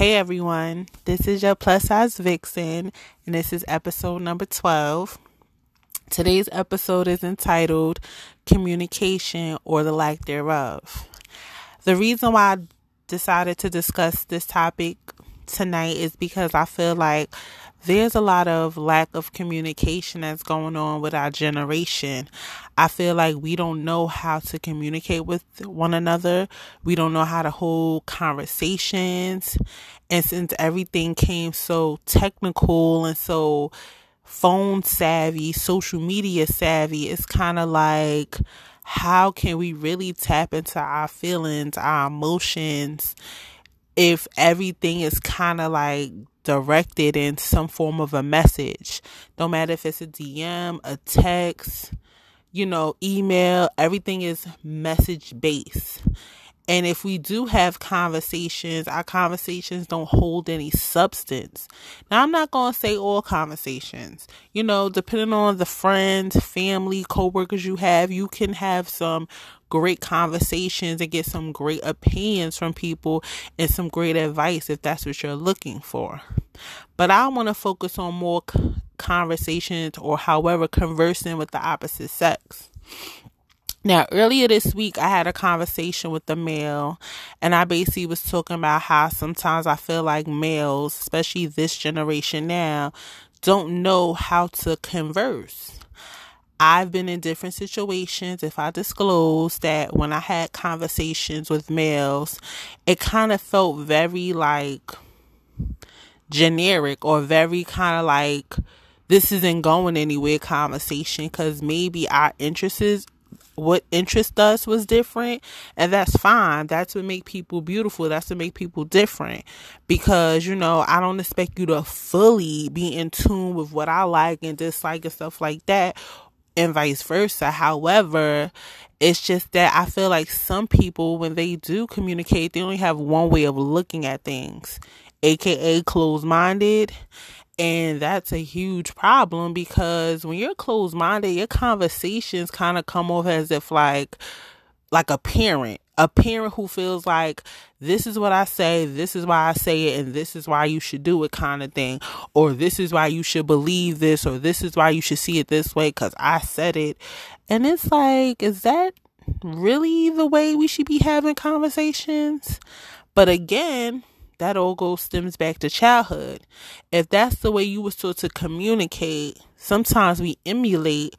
Hey everyone, this is your plus size vixen, and this is episode number 12. Today's episode is entitled Communication or the Lack Thereof. The reason why I decided to discuss this topic tonight is because I feel like there's a lot of lack of communication that's going on with our generation. I feel like we don't know how to communicate with one another. We don't know how to hold conversations. And since everything came so technical and so phone savvy, social media savvy, it's kind of like, how can we really tap into our feelings, our emotions, if everything is kind of like directed in some form of a message. No matter if it's a DM, a text, you know, email, everything is message based. And if we do have conversations, our conversations don't hold any substance. Now, I'm not going to say all conversations. You know, depending on the friends, family, coworkers you have, you can have some great conversations and get some great opinions from people and some great advice if that's what you're looking for. But I want to focus on more conversations or however conversing with the opposite sex. Now, earlier this week, I had a conversation with the male, and I basically was talking about how sometimes I feel like males, especially this generation now, don't know how to converse. I've been in different situations. If I disclose that when I had conversations with males, it kind of felt very like generic or very kind of like this isn't going anywhere conversation because maybe our interests what interests us was different and that's fine that's what make people beautiful that's what make people different because you know i don't expect you to fully be in tune with what i like and dislike and stuff like that and vice versa. However, it's just that I feel like some people, when they do communicate, they only have one way of looking at things, aka closed minded. And that's a huge problem because when you're closed minded, your conversations kind of come off as if like, like a parent a parent who feels like this is what I say, this is why I say it, and this is why you should do it, kind of thing, or this is why you should believe this, or this is why you should see it this way because I said it. And it's like, is that really the way we should be having conversations? But again, that all goes stems back to childhood. If that's the way you was taught to communicate, sometimes we emulate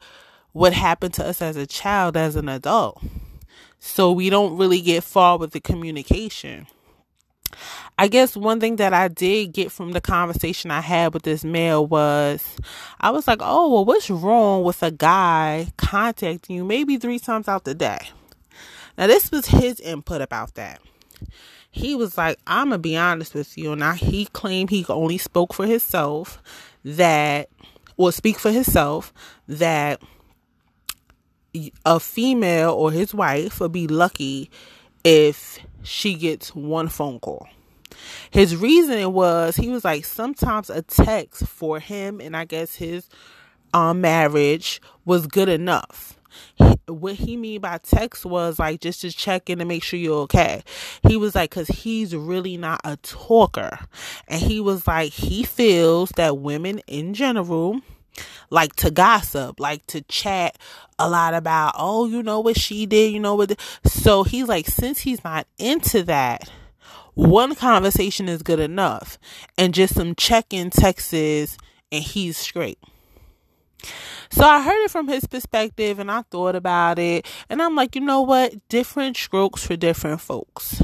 what happened to us as a child as an adult. So we don't really get far with the communication. I guess one thing that I did get from the conversation I had with this male was I was like, oh, well, what's wrong with a guy contacting you maybe three times out the day? Now, this was his input about that. He was like, I'm to be honest with you. Now, he claimed he only spoke for himself, that, or speak for himself, that a female or his wife would be lucky if she gets one phone call. His reasoning was he was like sometimes a text for him and I guess his um marriage was good enough. What he mean by text was like just to check in to make sure you're okay. He was like, cause he's really not a talker. And he was like, he feels that women in general like to gossip, like to chat a lot about, oh, you know what she did, you know what. So he's like, since he's not into that, one conversation is good enough, and just some check in texts, and he's straight. So I heard it from his perspective and I thought about it. And I'm like, you know what? Different strokes for different folks.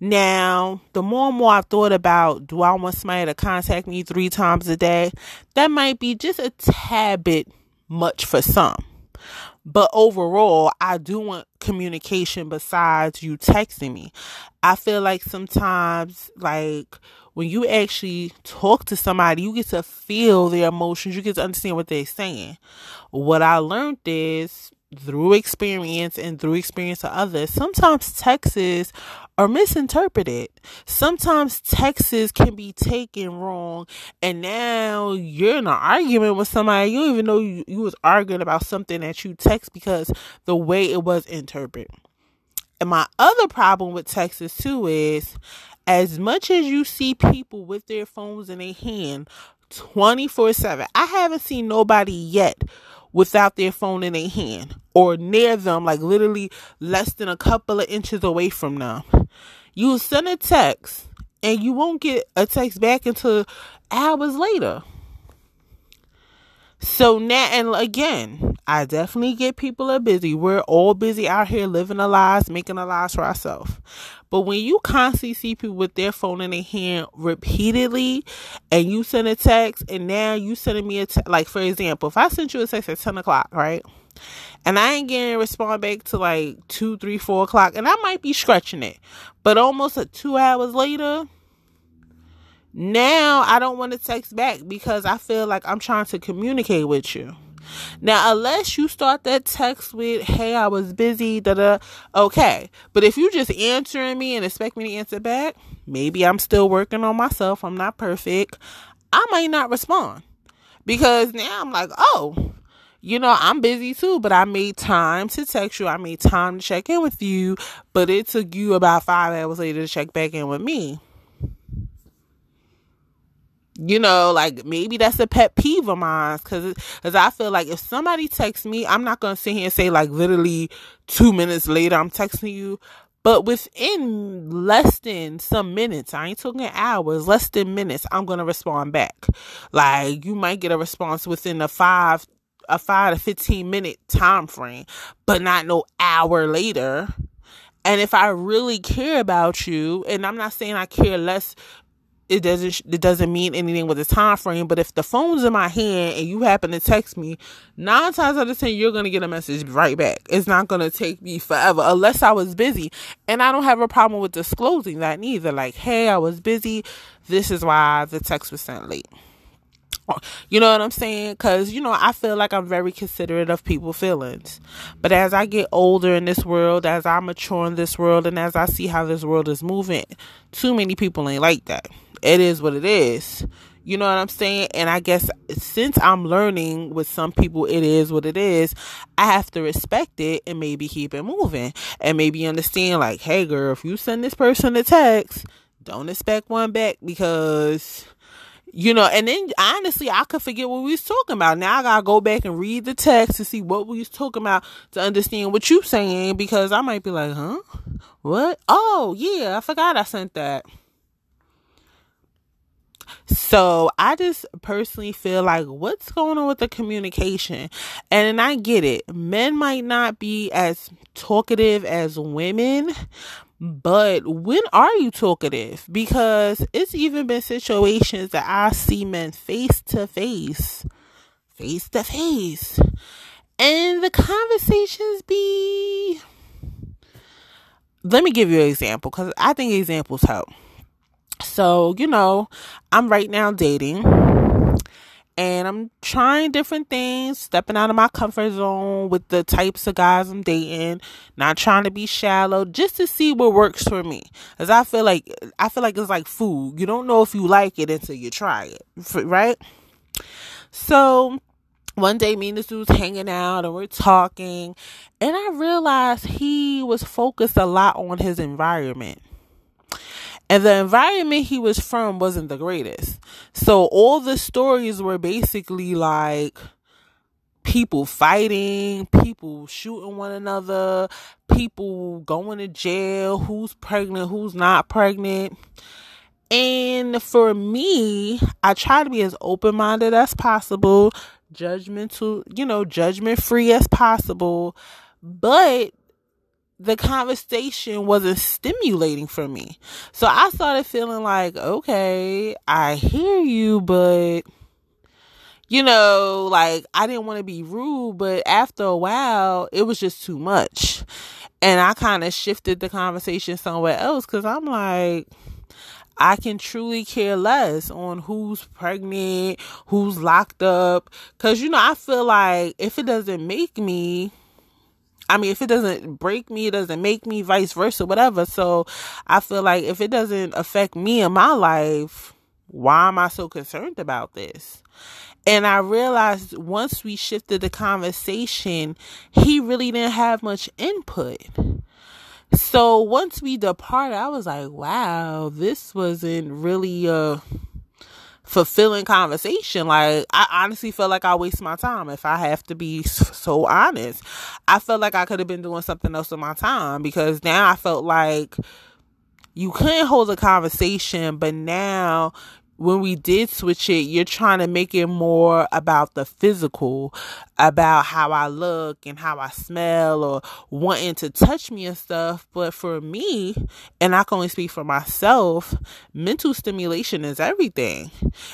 Now, the more and more I've thought about, do I want somebody to contact me three times a day? That might be just a tad bit much for some. But overall, I do want communication besides you texting me. I feel like sometimes, like, when you actually talk to somebody, you get to feel their emotions, you get to understand what they're saying. What I learned is through experience and through experience of others, sometimes texts are misinterpreted. Sometimes texts can be taken wrong, and now you're in an argument with somebody. You don't even know you, you was arguing about something that you text because the way it was interpreted. And my other problem with texts too is as much as you see people with their phones in their hand 24 7, I haven't seen nobody yet without their phone in their hand or near them, like literally less than a couple of inches away from them. You send a text and you won't get a text back until hours later. So now, and again, I definitely get people are busy. We're all busy out here living our lives, making our lives for ourselves. But when you constantly see people with their phone in their hand repeatedly, and you send a text, and now you sending me a text, like for example, if I sent you a text at ten o'clock, right, and I ain't getting a response back to like two, three, four o'clock, and I might be stretching it, but almost a two hours later, now I don't want to text back because I feel like I'm trying to communicate with you. Now, unless you start that text with, hey, I was busy, da da, okay. But if you just answering me and expect me to answer back, maybe I'm still working on myself. I'm not perfect. I might not respond because now I'm like, oh, you know, I'm busy too, but I made time to text you. I made time to check in with you, but it took you about five hours later to check back in with me you know like maybe that's a pet peeve of mine because because i feel like if somebody texts me i'm not gonna sit here and say like literally two minutes later i'm texting you but within less than some minutes i ain't talking hours less than minutes i'm gonna respond back. Like you might get a response within a five a five to 15 minute time frame but not no hour later. And if I really care about you, and I'm not saying I care less it doesn't it doesn't mean anything with the time frame but if the phone's in my hand and you happen to text me nine times out of ten you're gonna get a message right back. It's not gonna take me forever unless i was busy. And i don't have a problem with disclosing that neither. Like hey i was busy. This is why the text was sent late you know what I'm saying? Because, you know, I feel like I'm very considerate of people's feelings. But as I get older in this world, as I mature in this world, and as I see how this world is moving, too many people ain't like that it is what it is. You know what I'm saying? And I guess since I'm learning with some people, it is what it is, I have to respect it and maybe keep it moving. And maybe understand, like, hey, girl, if you send this person a text, don't expect one back because you know, and then honestly, I could forget what we was talking about. Now I gotta go back and read the text to see what we was talking about to understand what you saying because I might be like, huh? What? Oh yeah, I forgot I sent that. So I just personally feel like what's going on with the communication? And I get it. Men might not be as talkative as women, but when are you talkative? Because it's even been situations that I see men face to face, face to face, and the conversations be. Let me give you an example because I think examples help. So, you know, I'm right now dating and I'm trying different things, stepping out of my comfort zone with the types of guys I'm dating, not trying to be shallow, just to see what works for me. Cause I feel like I feel like it's like food. You don't know if you like it until you try it, right? So one day me and this dude's hanging out and we're talking, and I realized he was focused a lot on his environment and the environment he was from wasn't the greatest. So all the stories were basically like people fighting, people shooting one another, people going to jail, who's pregnant, who's not pregnant. And for me, I try to be as open minded as possible, judgmental, you know, judgment free as possible. But the conversation wasn't stimulating for me. So I started feeling like, okay, I hear you, but you know, like I didn't want to be rude, but after a while, it was just too much. And I kind of shifted the conversation somewhere else cuz I'm like I can truly care less on who's pregnant, who's locked up cuz you know, I feel like if it doesn't make me I mean, if it doesn't break me, it doesn't make me, vice versa, whatever. So I feel like if it doesn't affect me in my life, why am I so concerned about this? And I realized once we shifted the conversation, he really didn't have much input. So once we departed, I was like, wow, this wasn't really a fulfilling conversation. Like, I honestly felt like I wasted my time if I have to be so honest. I felt like I could have been doing something else with my time because now I felt like you couldn't hold a conversation, but now when we did switch it, you're trying to make it more about the physical, about how I look and how I smell or wanting to touch me and stuff. But for me, and I can only speak for myself, mental stimulation is everything.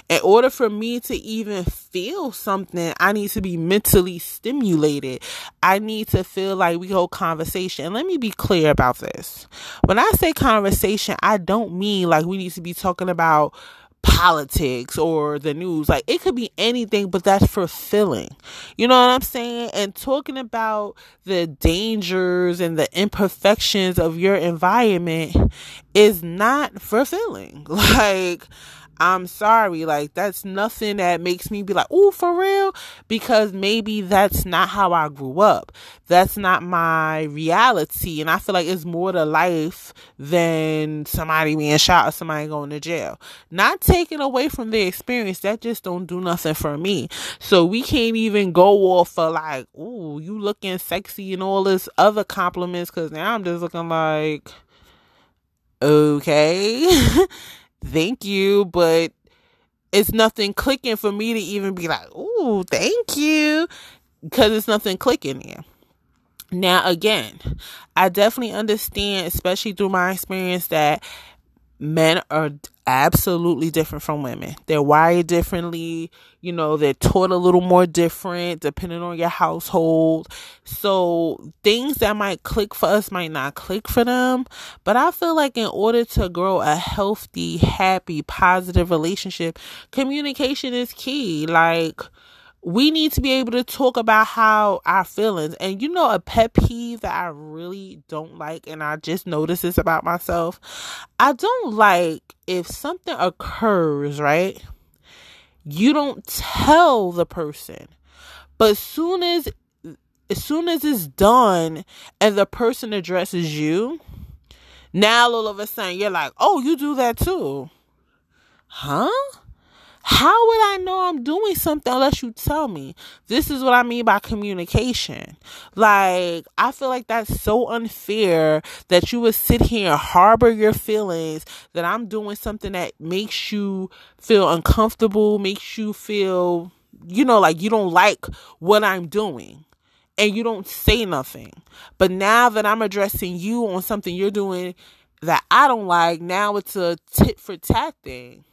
In order for me to even feel something, I need to be mentally stimulated. I need to feel like we hold conversation. Let me be clear about this. When I say conversation, I don't mean like we need to be talking about politics or the news. Like it could be anything, but that's fulfilling. You know what I'm saying? And talking about the dangers and the imperfections of your environment is not fulfilling. Like I'm sorry, like that's nothing that makes me be like, oh, for real, because maybe that's not how I grew up. That's not my reality, and I feel like it's more to life than somebody being shot or somebody going to jail. Not taking away from their experience, that just don't do nothing for me. So we can't even go off for like, oh, you looking sexy and all this other compliments, because now I'm just looking like, okay. thank you, but it's nothing clicking for me to even be like, ooh, thank you, because it's nothing clicking here. Now, again, I definitely understand, especially through my experience, that men are absolutely different from women. They're wired differently, you know, they're taught a little more different depending on your household. So things that might click for us might not click for them. But I feel like in order to grow a healthy, happy, positive relationship, communication is key. Like, we need to be able to talk about how our feelings and you know a pet peeve that I really don't like and I just noticed this about myself. I don't like if something occurs, right? You don't tell the person. But soon as as soon as it's done and the person addresses you, now all of a sudden you're like, "Oh, you do that too." Huh? How would I know I'm doing something unless you tell me? This is what I mean by communication. Like, I feel like that's so unfair that you would sit here and harbor your feelings that I'm doing something that makes you feel uncomfortable, makes you feel, you know, like you don't like what I'm doing and you don't say nothing. But now that I'm addressing you on something you're doing that I don't like, now it's a tit for tat thing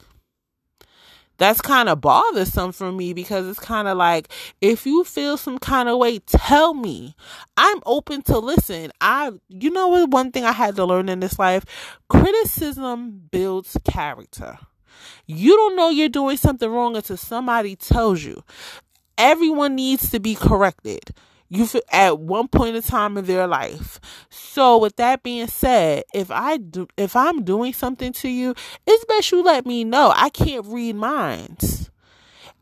that's kind of bothersome for me because it's kind of like if you feel some kind of way tell me. I'm open to listen. I you know what one thing i had to learn in this life criticism builds character. You don't know you're doing something wrong until somebody tells you. Everyone needs to be corrected you feel at one point in time in their life. So with that being said, if I do if I'm doing something to you, it's best you let me know. I can't read minds.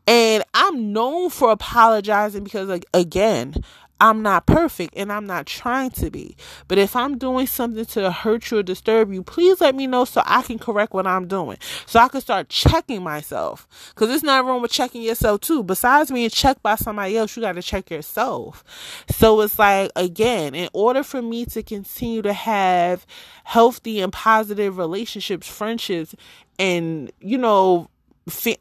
And I'm known for apologizing because like again, I'm not perfect and I'm not trying to be. But if I'm doing something to hurt you or disturb you, please let me know so I can correct what I'm doing. So I can start checking myself. Because it's not wrong with checking yourself too. Besides being checked by somebody else, you got to check yourself. So it's like, again, in order for me to continue to have healthy and positive relationships, friendships, and, you know,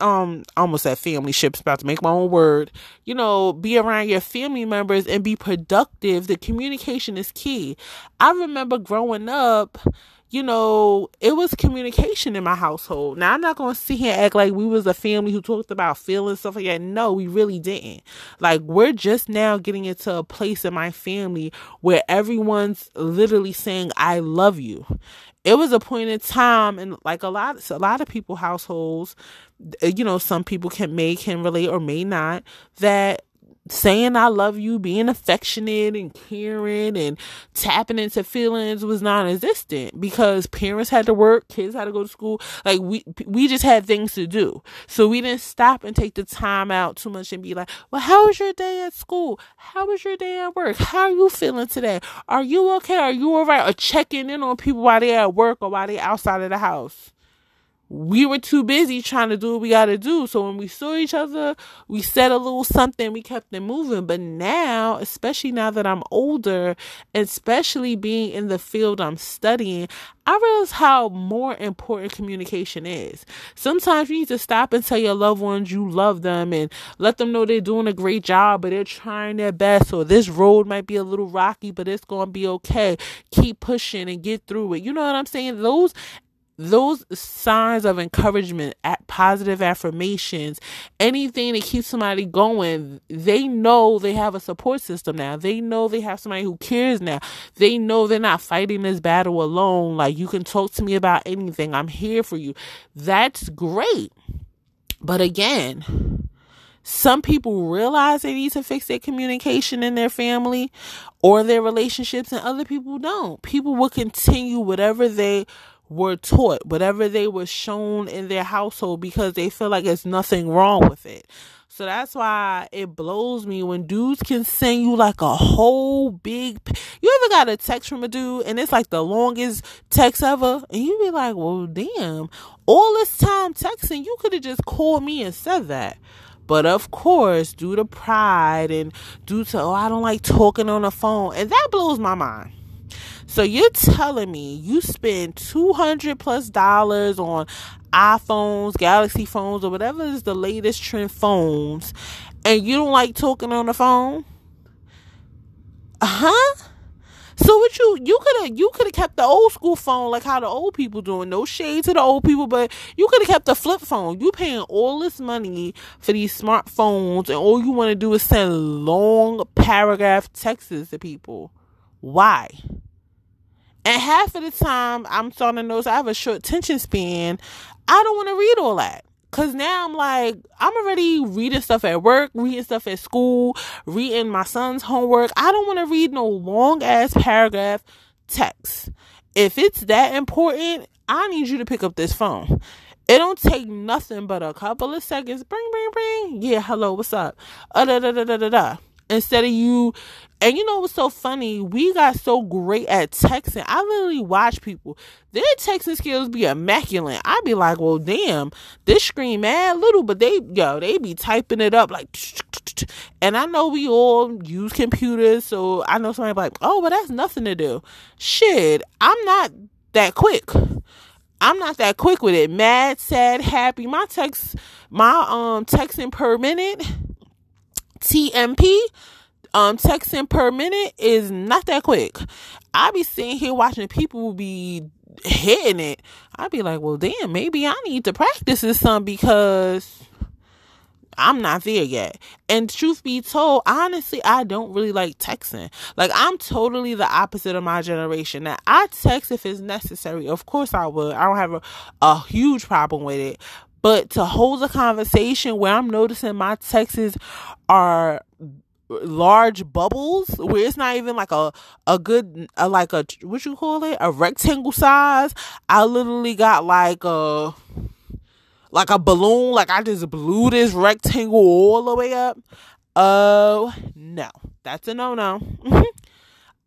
um almost said family ships about to make my own word. You know be around your family members and be productive. The communication is key. I remember growing up you know, it was communication in my household. Now I'm not gonna sit here and act like we was a family who talked about feelings stuff like that. No, we really didn't. Like we're just now getting into a place in my family where everyone's literally saying I love you. It was a point in time and like a lot a lot of people households, you know, some people can may can relate or may not that saying I love you, being affectionate and caring and tapping into feelings was non-existent because parents had to work, kids had to go to school. Like we we just had things to do. So we didn't stop and take the time out too much and be like, "Well, how was your day at school? How was your day at work? How are you feeling today? Are you okay? Are you all right?" Or checking in on people while they're at work or while they're outside of the house we were too busy trying to do what we got to do. So when we saw each other, we said a little something, we kept it moving. But now, especially now that I'm older, especially being in the field I'm studying, I realize how more important communication is. Sometimes you need to stop and tell your loved ones you love them and let them know they're doing a great job, but they're trying their best. Or this road might be a little rocky, but it's going to be okay. Keep pushing and get through it. You know what I'm saying? Those those signs of encouragement, positive affirmations, anything that keeps somebody going, they know they have a support system now. They know they have somebody who cares now. They know they're not fighting this battle alone. Like, you can talk to me about anything. I'm here for you. That's great. But again, some people realize they need to fix their communication in their family or their relationships, and other people don't. People will continue whatever they were taught, whatever they were shown in their household, because they feel like there's nothing wrong with it. So that's why it blows me when dudes can send you like a whole big. You ever got a text from a dude and it's like the longest text ever, and you be like, "Well, damn! All this time texting, you could have just called me and said that." But of course, due to pride and due to oh, I don't like talking on the phone, and that blows my mind so you're telling me you spend 200 plus dollars on iPhones, Galaxy phones, or whatever is the latest trend phones, and you don't like talking on the phone? Uh huh? So what you you could have you could have kept the old school phone like how the old people doing. No shade to the old people, but you could have kept the flip phone. You paying all this money for these smartphones, and all you want to do is send long paragraph texts to people. Why? And half of the time, I'm starting to notice I have a short attention span. I don't want to read all that. Cause now I'm like, I'm already reading stuff at work, reading stuff at school, reading my son's homework. I don't want to read no long ass paragraph text. If it's that important, I need you to pick up this phone. It don't take nothing but a couple of seconds. Bring, bring, bring. Yeah, hello, what's up? Uh, da, da, da, da, da, da instead of you and you know what's so funny? We got so great at texting. I literally watch people. Their texting skills be immaculate. I be like, well, damn, this screen mad little, but they yo, they be typing it up like. And I know we all use computers, so I know somebody like, oh, but that's nothing to do. Shit, I'm not that quick. I'm not that quick with it. Mad, sad, happy. My text, my um texting per minute TMP um texting per minute is not that quick. I be sitting here watching people be hitting it. I'd be like, well, damn, maybe I need to practice this some because I'm not there yet. And truth be told, honestly, I don't really like texting. Like I'm totally the opposite of my generation. Now I text if it's necessary. Of course I would. I don't have a, a huge problem with it. But to hold a conversation where I'm noticing my texts are large bubbles where it's not even like a a good a, like a what you call it? A rectangle size. I literally got like a like a balloon. Like i just blew this rectangle all the way up. Oh uh, no. That's a no-no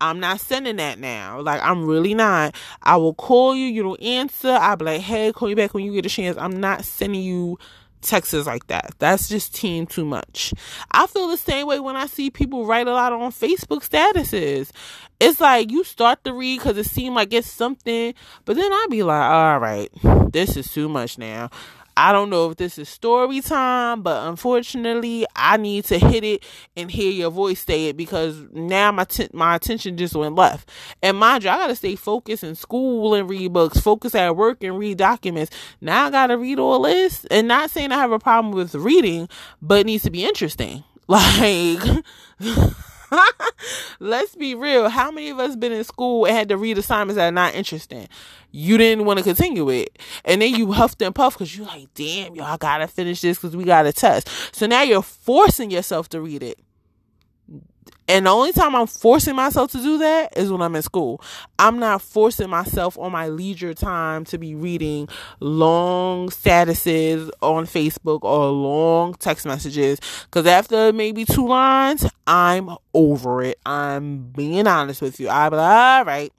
I'm not sending that now. Like I'm really not. I will call you, you don't answer. I'll be like, hey, call you back when you get a chance. I'm not sending you texts like that. That's just team too much. I feel the same way when I see people write a lot on Facebook statuses. It's like you start to read because it seems like it's something, but then I be like, all right, this is too much now. I don't know if this is story time, but unfortunately, I need to hit it and hear your voice say it because now my t- my attention just went left. And mind you, I gotta stay focused in school and read books, focus at work and read documents. Now I gotta read all this, and not saying I have a problem with reading, but it needs to be interesting. Like. Let's be real. How many of us been in school and had to read assignments that are not interesting? You didn't want to continue it. And then you huffed and puffed because you're like, damn, y'all gotta finish this because we got a test. So now you're forcing yourself to read it. And the only time I'm forcing myself to do that is when I'm in school. I'm not forcing myself on my leisure time to be reading long statuses on Facebook or long text messages. Because after maybe two lines, I'm over it. I'm being honest with you. I'm like, all right,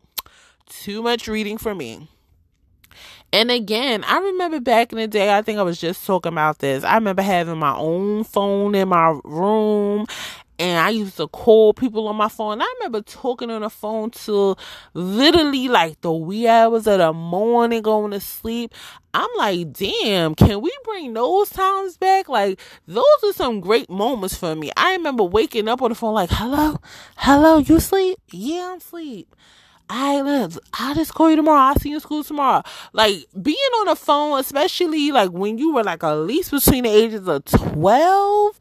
too much reading for me. And again, I remember back in the day, I think I was just talking about this. I remember having my own phone in my room and I used to call people on my phone. I remember talking on the phone till literally like the wee hours of the morning going to sleep. I'm like, damn, can we bring those times back? Like, those are some great moments for me. I remember waking up on the phone like, hello, hello, you sleep? Yeah, I'm sleep. I live. I'll just call you tomorrow. I'll see you in school tomorrow. Like being on the phone, especially like when you were like at least between the ages of twelve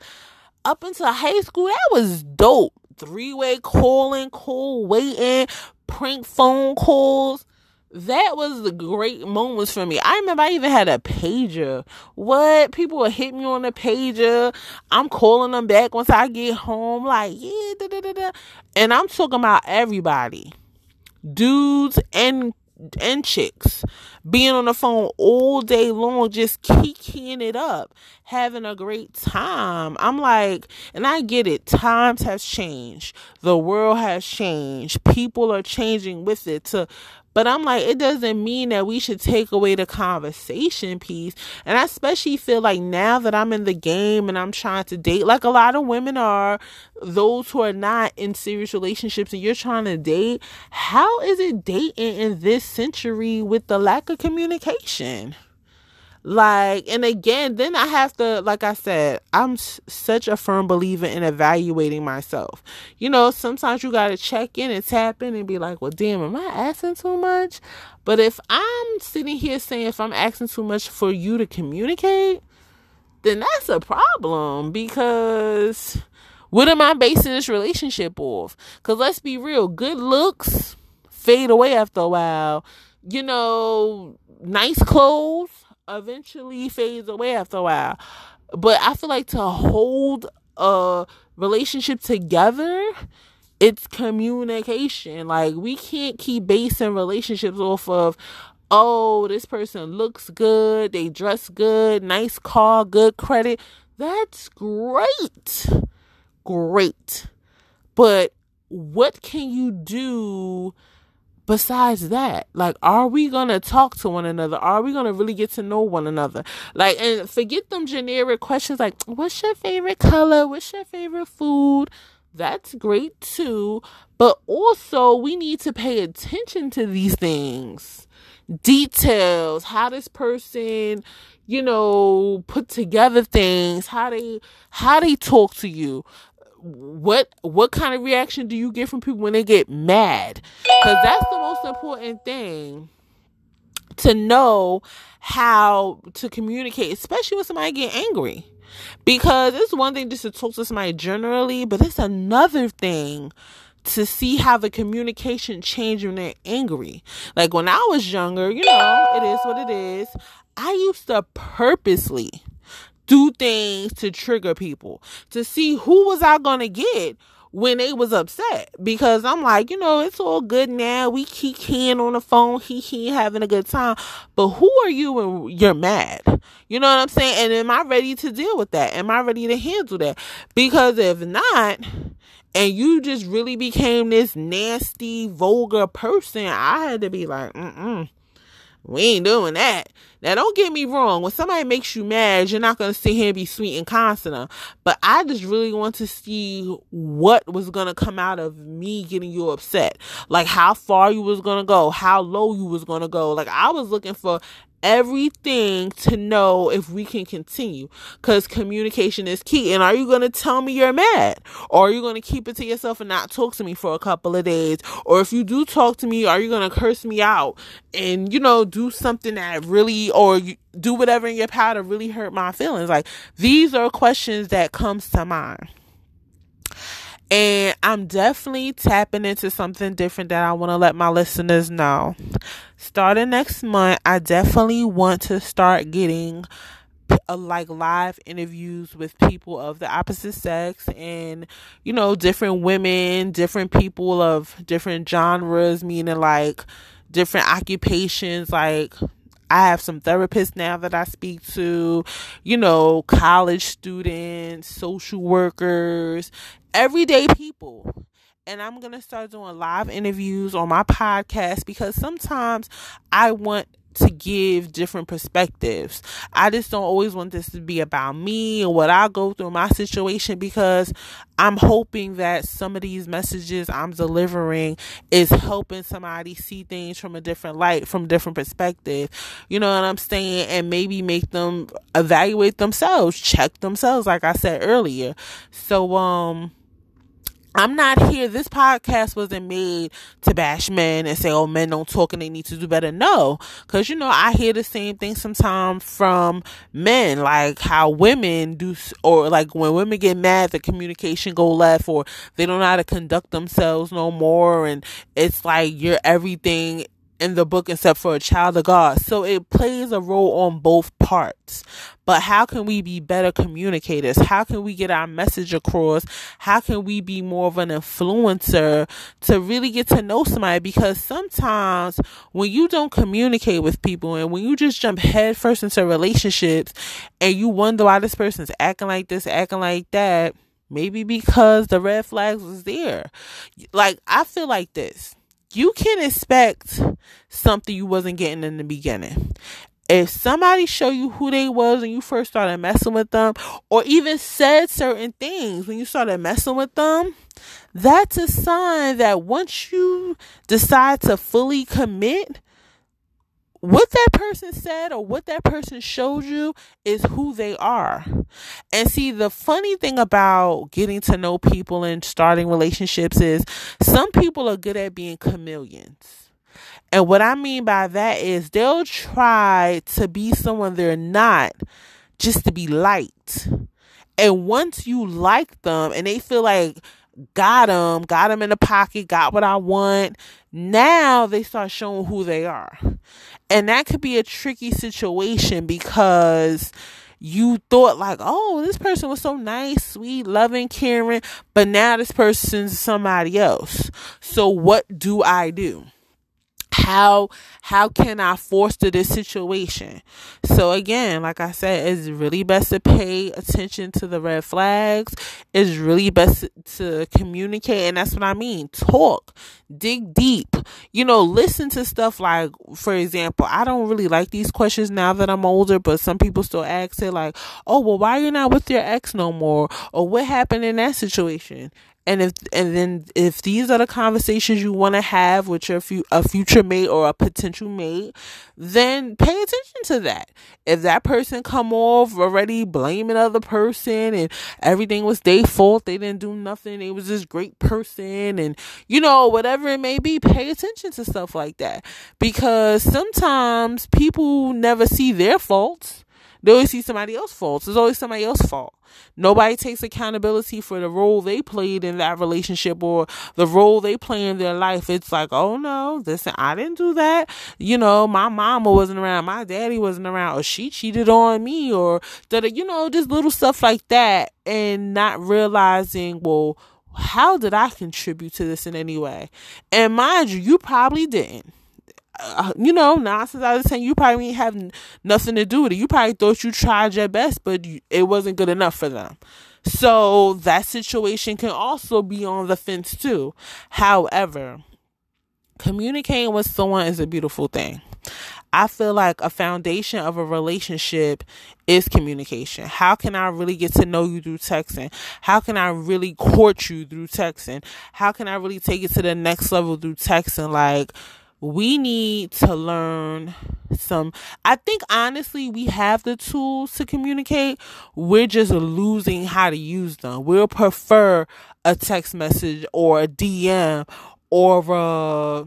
up into high school, that was dope. Three way calling, call waiting, prank phone calls. That was the great moments for me. I remember I even had a pager. What? People would hit me on the pager. I'm calling them back once I get home. Like, yeah, da, da, da, da. And I'm talking about everybody dudes and and chicks being on the phone all day long, just kicking it up, having a great time. I'm like, and I get it. Times has changed. The world has changed. People are changing with it to but I'm like, it doesn't mean that we should take away the conversation piece. And I especially feel like now that I'm in the game and I'm trying to date, like a lot of women are, those who are not in serious relationships and you're trying to date, how is it dating in this century with the lack of communication? Like, and again, then I have to, like I said, I'm s- such a firm believer in evaluating myself. You know, sometimes you got to check in and tap in and be like, well, damn, am I asking too much? But if I'm sitting here saying if I'm asking too much for you to communicate, then that's a problem because what am I basing this relationship off? Because let's be real, good looks fade away after a while. You know, nice clothes eventually fades away after a while. But I feel like to hold a relationship together, it's communication. Like we can't keep basing relationships off of oh, this person looks good, they dress good, nice car, good credit. That's great. Great. But what can you do besides that like are we gonna talk to one another? Are we gonna really get to know one another? Like and forget them generic questions like what's your favorite color? What's your favorite food? That's great too but also we need to pay attention to these things. Details how this person you know put together things how they how they talk to you what what kind of reaction do you get from people when they get mad? Because that's the most important thing to know how to communicate especially when somebody get angry. Because it's one thing just to talk to somebody generally but it's another thing to see how the communication change when they're angry. Like when i was younger you know it is what it is. I used to purposely do things to trigger people to see who was I gonna get when they was upset because I'm like, you know, it's all good now. We keep keying on the phone, he he having a good time. But who are you when you're mad? You know what I'm saying? And am I ready to deal with that? Am I ready to handle that? Because if not, and you just really became this nasty, vulgar person, I had to be like, mm mm we ain't doing that. Now, don't get me wrong. When somebody makes you mad, you're not going to sit here and be sweet and constant. But I just really want to see what was going to come out of me getting you upset. Like how far you was going to go, how low you was going to go. Like I was looking for everything to know if we can continue because communication is key. And are you going to tell me you're mad? Or are you going to keep it to yourself and not talk to me for a couple of days? Or if you do talk to me, are you going to curse me out and, you know, do something that really, or you, do whatever in your power to really hurt my feelings? Like these are questions that comes to mind. And I'm definitely tapping into something different that I want to let my listeners know. Starting next month, I definitely want to start getting uh, like live interviews with people of the opposite sex and you know different women different people of different genres meaning like different occupations like I have some therapists now that I speak to, you know, college students, social workers, everyday people. And I'm going to start doing live interviews on my podcast because sometimes I want to give different perspectives. I just don't always want this to be about me and what I go through my situation because I'm hoping that some of these messages I'm delivering is helping somebody see things from a different light, from different perspective. You know what I'm saying? And maybe make them evaluate themselves, check themselves, like I said earlier. So, um, I'm not here. This podcast wasn't made to bash men and say, oh, men don't talk and they need to do better. No. Cause, you know, I hear the same thing sometimes from men, like how women do, or like when women get mad, the communication go left or they don't know how to conduct themselves no more. And it's like you're everything in the book except for a child of God. So it plays a role on both parts. But how can we be better communicators? How can we get our message across? How can we be more of an influencer to really get to know somebody? Because sometimes when you don't communicate with people and when you just jump headfirst into relationships and you wonder why this person's acting like this, acting like that, maybe because the red flags was there. Like, I feel like this you can expect something you wasn't getting in the beginning. If somebody show you who they was when you first started messing with them, or even said certain things when you started messing with them, that's a sign that once you decide to fully commit, what that person said or what that person showed you is who they are. And see, the funny thing about getting to know people and starting relationships is some people are good at being chameleons. And what I mean by that is they'll try to be someone they're not just to be liked. And once you like them and they feel like got them, got them in the pocket, got what I want. Now they start showing who they are. And that could be a tricky situation because you thought like, oh, this person was so nice, sweet, loving, caring, but now this person's somebody else. So what do I do? How how can I foster this situation? So again, like I said, it's really best to pay attention to the red flags. It's really best to communicate, and that's what I mean. Talk, dig deep. You know, listen to stuff like, for example, I don't really like these questions now that I'm older, but some people still ask it like, "Oh, well, why are you not with your ex no more?" or "What happened in that situation?" And if and then if these are the conversations you want to have with your fu- a future mate or a potential mate then pay attention to that. If that person come off already blaming other person and everything was their fault they didn't do nothing they was this great person and you know whatever it may be pay attention to stuff like that. Because sometimes people never see their faults they always see somebody else's faults. It's always somebody else's fault. Nobody takes accountability for the role they played in that relationship or the role they play in their life. It's like, oh no, listen, I didn't do that. You know, my mama wasn't around, my daddy wasn't around, or she cheated on me, or that, you know, just little stuff like that, and not realizing, well, how did I contribute to this in any way? And mind you, you probably didn't uh, you know, nine since I was saying you probably didn't have nothing to do with it. You probably thought you tried your best, but you, it wasn't good enough for them. So that situation can also be on the fence too. However, communicating with someone is a beautiful thing. I feel like a foundation of a relationship is communication. How can I really get to know you through texting? How can I really court you through texting? How can I really take it to the next level through texting? Like, we need to learn some i think honestly we have the tools to communicate. We're just losing how to use them. We'll prefer a text message or a dm or a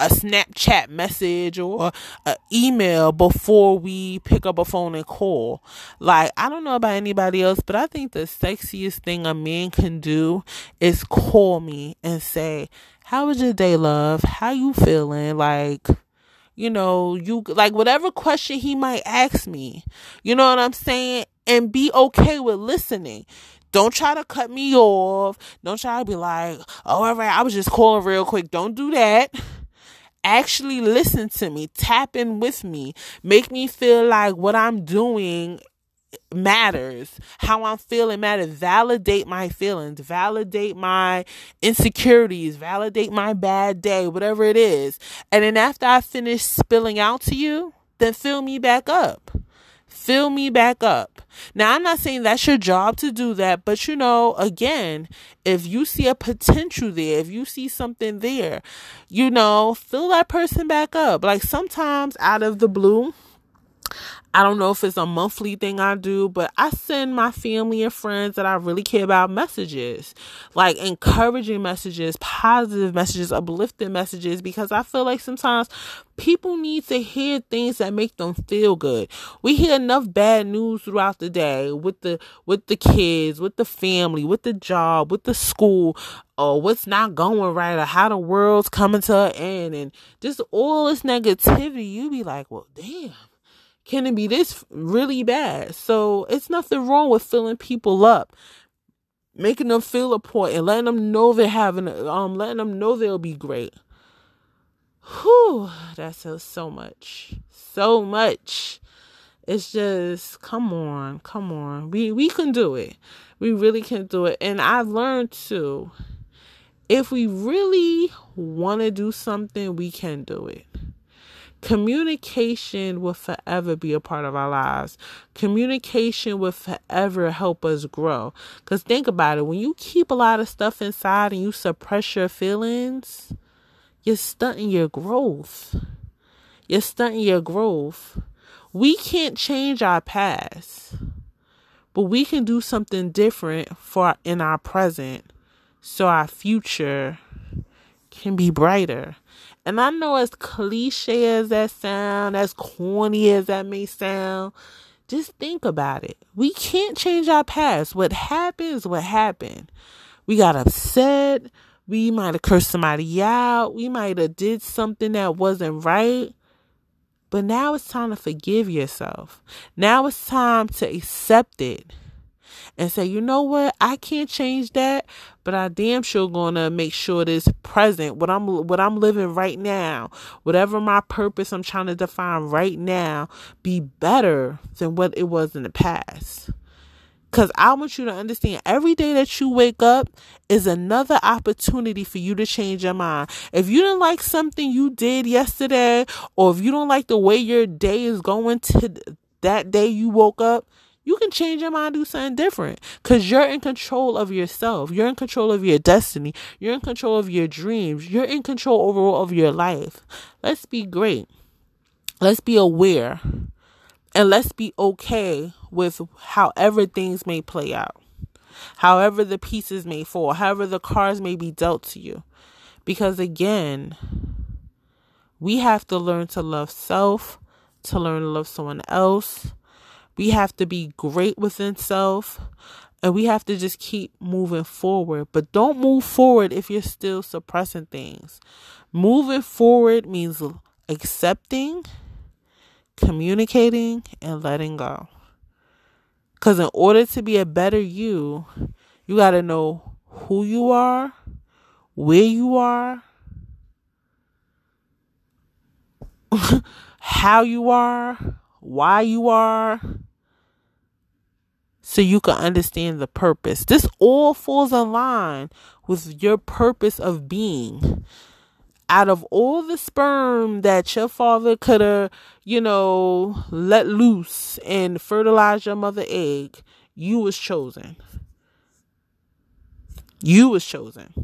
a Snapchat message or an email before we pick up a phone and call. Like, I don't know about anybody else, but I think the sexiest thing a man can do is call me and say, how was your day, love? How you feeling? Like, you know, you like whatever question he might ask me. You know what I'm saying? And be okay with listening. Don't try to cut me off. Don't try to be like, oh, all right, I was just calling real quick. Don't do that. Actually listen to me. Tap in with me. Make me feel like what I'm doing matters. How I'm feeling matters. Validate my feelings. Validate my insecurities. Validate my bad day, whatever it is. And then after I finish spilling out to you, then fill me back up. Fill me back up. Now, I'm not saying that's your job to do that, but you know, again, if you see a potential there, if you see something there, you know, fill that person back up. Like sometimes out of the blue, I don't know if it's a monthly thing I do, but I send my family and friends that I really care about messages, like encouraging messages, positive messages, uplifting messages, because I feel like sometimes people need to hear things that make them feel good. We hear enough bad news throughout the day with the with the kids, with the family, with the job, with the school, or what's not going right, or how the world's coming to an end, and just all this negativity. You be like, well, damn can it be this really bad? So it's nothing wrong with filling people up, making them feel important, letting them know they're having, um, letting them know they'll be great. Whew, that says so much, so much. It's just, come on, come on. We we can do it. We really can do it. And I've learned too. If we really want to do something, we can do it. Communication will forever be a part of our lives. Communication will forever help us grow. Because think about it when you keep a lot of stuff inside and you suppress your feelings, you're stunting your growth. You're stunting your growth. We can't change our past, but we can do something different for in our present so our future can be brighter. And I know as cliche as that sound, as corny as that may sound, just think about it. We can't change our past. What happened what happened. We got upset. We might have cursed somebody out. We might have did something that wasn't right. But now it's time to forgive yourself. Now it's time to accept it and say, you know what, I can't change that, but I damn sure gonna make sure it is present. What I'm what I'm living right now, whatever my purpose I'm trying to define right now, be better than what it was in the past. Because I want you to understand every day that you wake up is another opportunity for you to change your mind. If you didn't like something you did yesterday, or if you don't like the way your day is going to that day you woke up, you can change your mind, do something different because you're in control of yourself. You're in control of your destiny. You're in control of your dreams. You're in control overall of your life. Let's be great. Let's be aware and let's be okay with however things may play out, however the pieces may fall, however the cards may be dealt to you. Because again, we have to learn to love self, to learn to love someone else, we have to be great within self and we have to just keep moving forward. But don't move forward if you're still suppressing things. Moving forward means accepting, communicating, and letting go. Because in order to be a better you, you got to know who you are, where you are, how you are, why you are so you can understand the purpose. This all falls in line with your purpose of being. Out of all the sperm that your father could have, you know, let loose and fertilize your mother egg, you was chosen. You was chosen.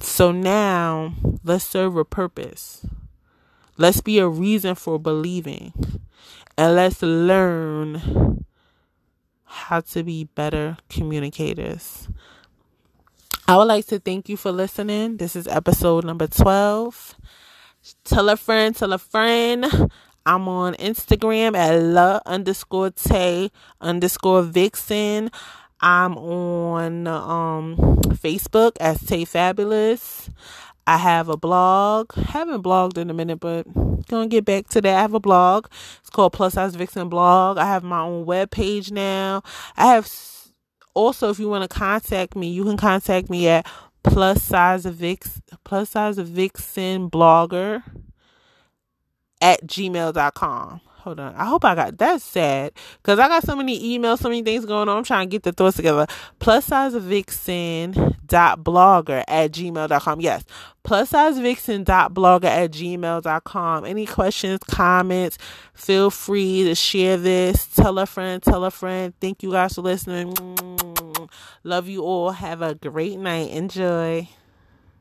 So now let's serve a purpose. Let's be a reason for believing and let's learn how to be better communicators. I would like to thank you for listening. This is episode number 12. Tell a friend, tell a friend. I'm on Instagram at la underscore tay underscore vixen. I'm on um, Facebook as Tay Fabulous. I have a blog. Haven't blogged in a minute, but gonna get back to that. I have a blog. It's called Plus Size Vixen Blog. I have my own web page now. I have also, if you want to contact me, you can contact me at plus size vix plus size vixen blogger at gmail.com hold on. I hope I got that's sad because I got so many emails, so many things going on. I'm trying to get the thoughts together. Plus size vixen dot blogger at gmail.com. Yes, plus size vixen dot blogger at gmail.com. Any questions, comments, feel free to share this. Tell a friend, tell a friend. Thank you guys for listening. Love you all. Have a great night. Enjoy.